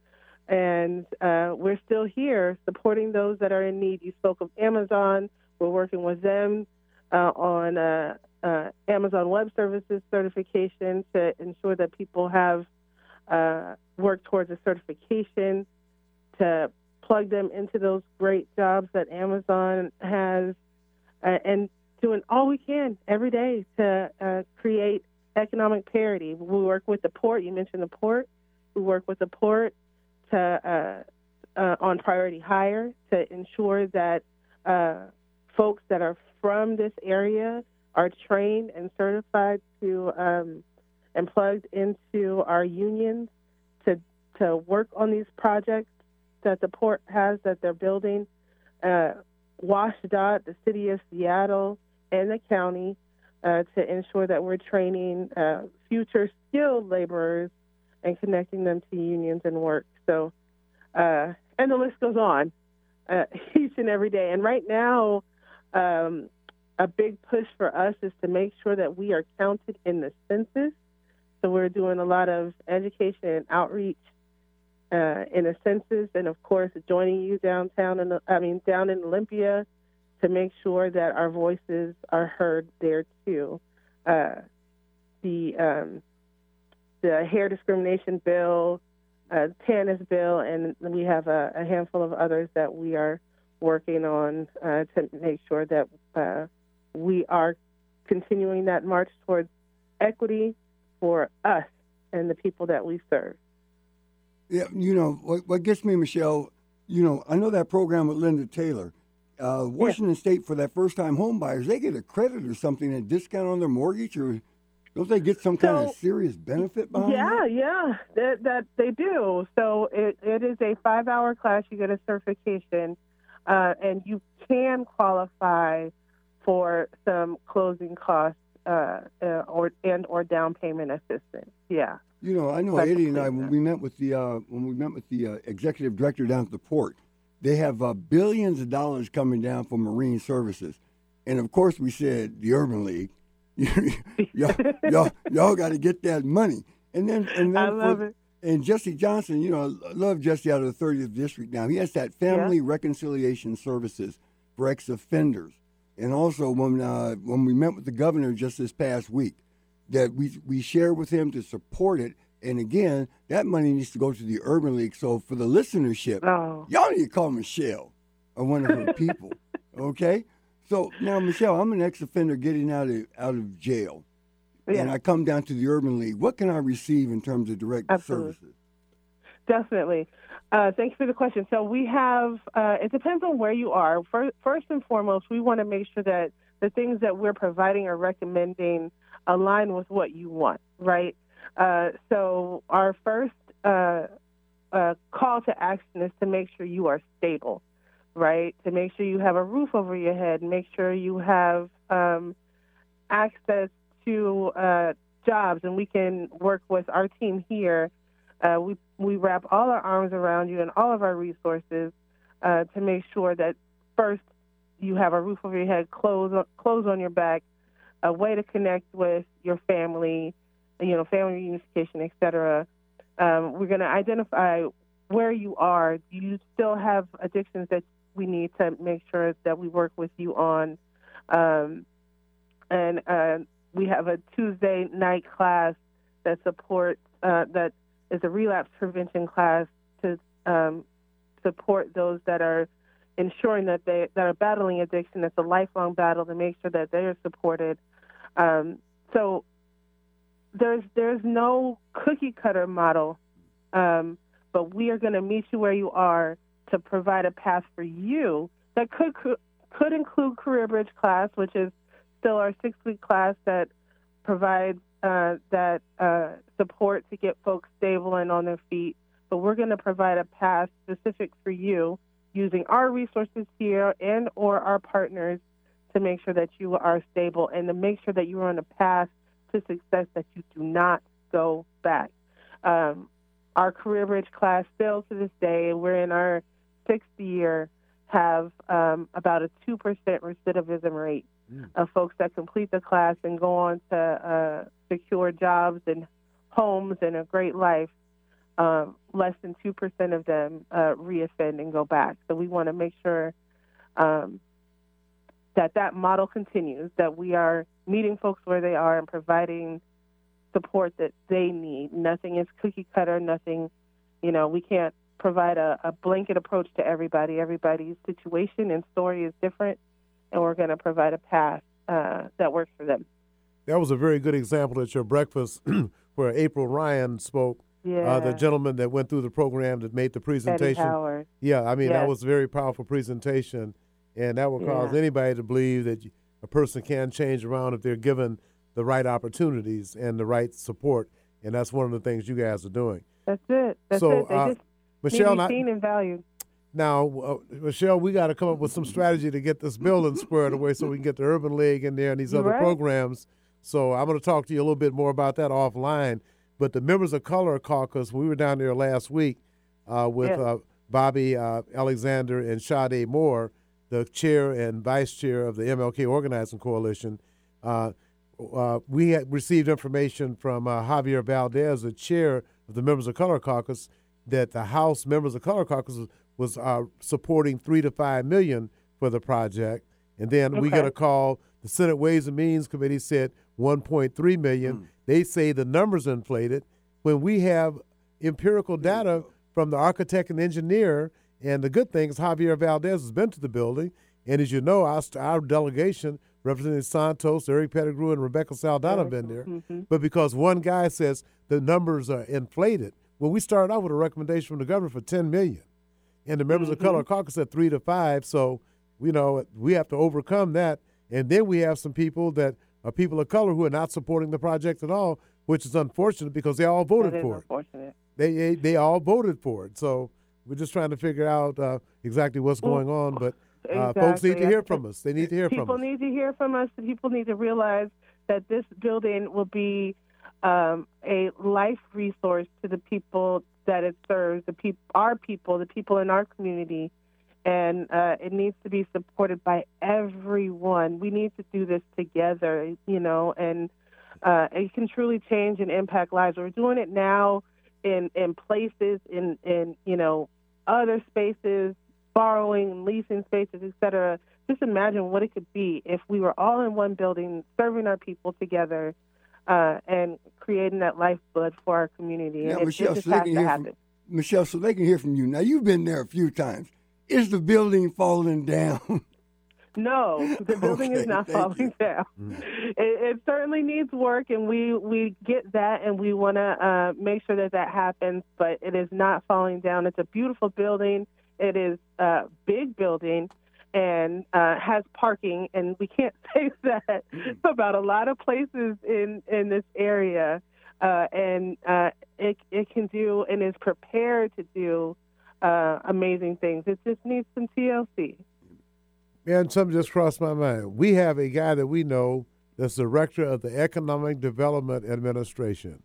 and uh, we're still here supporting those that are in need. You spoke of Amazon. We're working with them uh, on uh, uh, Amazon Web Services certification to ensure that people have uh, worked towards a certification to plug them into those great jobs that Amazon has, uh, and doing all we can every day to uh, create economic parity. We work with the port. You mentioned the port. We work with the port to uh, uh, on priority hire to ensure that uh, folks that are from this area are trained and certified to um, and plugged into our unions to to work on these projects that the port has that they're building. Uh, WashDOT, the city of Seattle, and the county uh, to ensure that we're training uh, future skilled laborers and connecting them to unions and work. So, uh, and the list goes on uh, each and every day. And right now, um, a big push for us is to make sure that we are counted in the census. So we're doing a lot of education and outreach uh, in the census, and of course, joining you downtown and I mean down in Olympia to make sure that our voices are heard there too. Uh, the um, the hair discrimination bill, uh, TANF bill, and we have a, a, handful of others that we are working on uh, to make sure that uh, we are continuing that march towards equity for us and the people that we serve. Yeah, you know what, what gets me, Michelle. You know, I know that program with Linda Taylor. Uh, Washington yeah. State for that first-time home buyers, they get a credit or something, a discount on their mortgage, or don't they get some kind of serious benefit behind yeah, it? Yeah, that, that they do. So it, it is a five-hour class. You get a certification, uh, and you can qualify for some closing costs uh, uh, or and or down payment assistance. Yeah. You know, I know Eddie and I when we met with the uh, when we met with the uh, executive director down at the port, they have uh, billions of dollars coming down for marine services, and of course we said the Urban League, y'all, y'all, y'all got to get that money, and then and then I love for, it. And Jesse Johnson, you know, I love Jesse out of the 30th district now. He has that family yeah. reconciliation services for ex offenders and also when uh, when we met with the governor just this past week, that we we shared with him to support it. And again, that money needs to go to the Urban League. So for the listenership, oh. y'all need to call Michelle or one of her people. Okay. So now, Michelle, I'm an ex-offender getting out of out of jail, yeah. and I come down to the Urban League. What can I receive in terms of direct Absolutely. services? Definitely. Uh, thank you for the question. So we have, uh, it depends on where you are. First, and foremost, we want to make sure that the things that we're providing or recommending align with what you want, right? Uh, so our first uh, uh, call to action is to make sure you are stable, right? To make sure you have a roof over your head, make sure you have um, access to uh, jobs, and we can work with our team here uh, we we wrap all our arms around you and all of our resources uh, to make sure that first you have a roof over your head, clothes clothes on your back, a way to connect with your family, you know, family reunification, etc. Um, we're going to identify where you are. Do you still have addictions that we need to make sure that we work with you on? Um, and uh, we have a Tuesday night class that supports uh, that is a relapse prevention class to um, support those that are ensuring that they that are battling addiction. It's a lifelong battle to make sure that they are supported. Um, so there's there's no cookie cutter model, um, but we are going to meet you where you are to provide a path for you that could could include Career Bridge class, which is still our six week class that provides uh, that uh, support to get folks stable and on their feet. But we're going to provide a path specific for you using our resources here and or our partners to make sure that you are stable and to make sure that you are on a path to success that you do not go back. Um, our Career Bridge class still to this day, we're in our sixth year, have um, about a 2% recidivism rate mm. of folks that complete the class and go on to uh, secure jobs and homes and a great life, um, less than 2% of them uh, reoffend and go back. So we want to make sure um, that that model continues, that we are meeting folks where they are and providing support that they need. Nothing is cookie cutter, nothing, you know, we can't provide a, a blanket approach to everybody. Everybody's situation and story is different, and we're going to provide a path uh, that works for them. That was a very good example at your breakfast where April Ryan spoke. Yeah. Uh, the gentleman that went through the program that made the presentation. Yeah, I mean, yes. that was a very powerful presentation. And that will cause yeah. anybody to believe that a person can change around if they're given the right opportunities and the right support. And that's one of the things you guys are doing. That's it. That's so, it. They uh, just Michelle, need to be seen and valued. Now, uh, Michelle, we got to come up with some strategy to get this building squared away so we can get the Urban League in there and these other Right. programs. So I'm going to talk to you a little bit more about that offline. But the members of Color Caucus, we were down there last week uh, with Yes. uh, Bobby uh, Alexander and Sade Moore, the chair and vice chair of the MLK Organizing Coalition. Uh, uh, we had received information from uh, Javier Valdez, the chair of the members of Color Caucus, that the House members of Color Caucus was, uh, supporting three to five million for the project, and then we got a call. The Senate Ways and Means Committee said 1.3 million. They say the numbers are inflated. When we have empirical data from the architect and engineer, and the good thing is Javier Valdez has been to the building, and as you know, our, our delegation representing Santos, Eric Pettigrew, and Rebecca Saldana have been there. But because one guy says the numbers are inflated, well, we started out with a recommendation from the governor for 10 million, and the members of Color Caucus said three to five. So, you know, we have to overcome that, and then we have some people that are people of color who are not supporting the project at all, which is unfortunate because they all voted That for it unfortunate. they, they they all voted for it. So we're just trying to figure out uh, exactly what's going on. But uh, folks need to hear from us. They need to hear People from us. People need to hear from us. People need to realize that this building will be um, a life resource to the people that it serves, the peop- our people, the people in our community, and uh, it needs to be supported by everyone. We need to do this together, you know, and uh, it can truly change and impact lives. We're doing it now in in places, in in you know other spaces, borrowing, leasing spaces, et cetera. Just imagine what it could be if we were all in one building, serving our people together, uh, and creating that lifeblood for our community. Now, and Michelle, it just so they has can to hear happen. from Michelle, so they can hear from you. Now you've been there a few times. Is the building falling down? No, the building is not falling you. down. It, it certainly needs work, and we we get that, and we want to uh, make sure that that happens. But it is not falling down. It's a beautiful building. It is a big building, and uh, has parking. And we can't say that about a lot of places in in this area. Uh, and uh, it it can do and is prepared to do uh, amazing things. It just needs some TLC. And something just crossed my mind. We have a guy that we know that's director of the Economic Development Administration,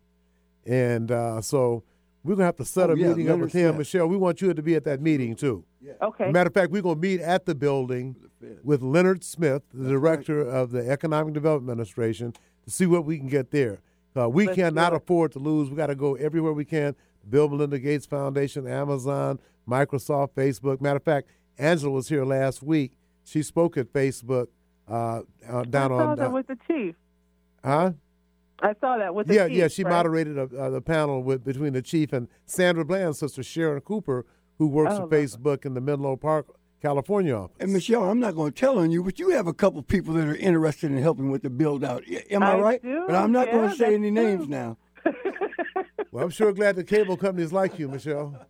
and uh, so we're gonna have to set Oh, a yeah, meeting up with him. Smith. Michelle, we want you to be at that meeting too. Okay. Matter of fact, we're gonna meet at the building with Leonard Smith, the director of the Economic Development Administration, to see what we can get there. Uh, we Let's cannot afford to lose. We got to go everywhere we can. Bill Melinda Gates Foundation, Amazon, Microsoft, Facebook. Matter of fact, Angela was here last week. She spoke at Facebook uh, uh, down I saw on. that Uh, with the chief. huh? I saw that with the Yeah, chief. yeah. She right? moderated a, uh, the panel with between the chief and Sandra Bland's sister Sharon Cooper, who works Oh, for lovely. Facebook in the Menlo Park, California office. And Michelle, I'm not going to tell on you, but you have a couple people that are interested in helping with the build out. Am I, I right? do, But I'm not going to say that's any names true. now. Well, I'm sure glad the cable companies like you, Michelle.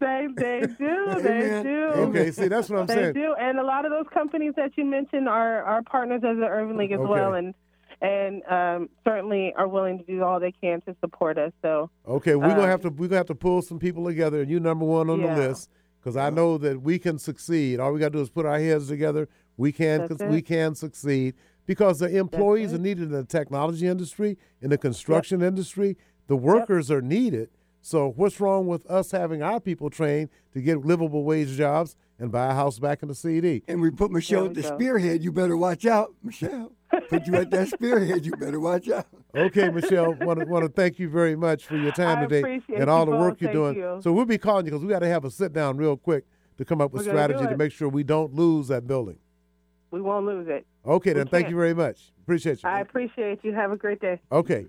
They they do they Amen. do. Okay, see, that's what I'm They saying. They do, and a lot of those companies that you mentioned are are partners of the Urban League as Okay. well, and and um, certainly are willing to do all they can to support us. So Okay, we're gonna Um, have to we're gonna have to pull some people together, and you number one on Yeah. the list because I know that we can succeed. All we gotta do is put our heads together. We can we can succeed because the employees are needed in the technology industry, in the construction industry. The workers are needed. So what's wrong with us having our people trained to get livable wage jobs and buy a house back in the CD? And we put Michelle There at the go. spearhead. You better watch out, Michelle. Put you at that spearhead. You better watch out. Okay, Michelle, want to want to thank you very much for your time I today and all you the work both. you're Thank doing. you. So we'll be calling you because we got to have a sit down real quick to come up with We're strategy to make sure we don't lose that building. we won't lose it. Okay, We then thank can't. you very much. Appreciate you. I appreciate you. Have a great day. Okay.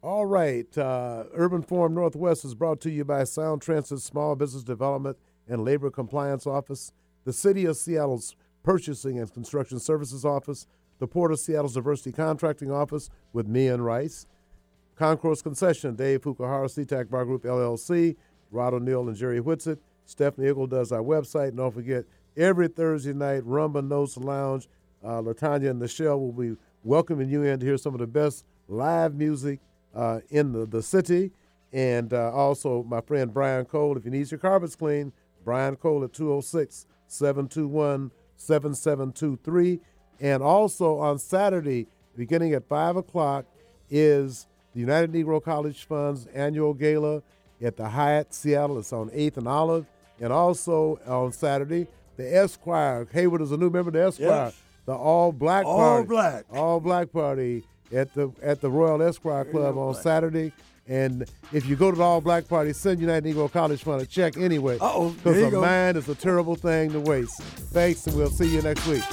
All right. Uh, Urban Forum Northwest is brought to you by Sound Transit Small Business Development and Labor Compliance Office, the City of Seattle's Purchasing and Construction Services Office, the Port of Seattle's Diversity Contracting Office with me and Rice, Concourse Concession, Dave Fukuhara, SeaTac Bar Group LLC, Rod O'Neill and Jerry Whitsett. Stephanie Eagle does our website. And don't forget, every Thursday night, Rumba Notes Lounge, uh, Latanya and Michelle will be welcoming you in to hear some of the best live music uh, in the, the city. And uh, also, my friend Brian Cole, if you need your carpets clean, Brian Cole at 206 721 7723. And also on Saturday, beginning at 5 o'clock, is the United Negro College Fund's annual gala at the Hyatt Seattle. It's on 8th and Olive. And also on Saturday, the Esquire. Hayward is a new member of the Esquire. Yes. The all black All party. black. All black party at the at the Royal Esquire Club on Saturday. And if you go to the all black party, send United Negro College Fund a check anyway. Uh-oh, Because a go. mind is a terrible thing to waste. Thanks, and we'll see you next week.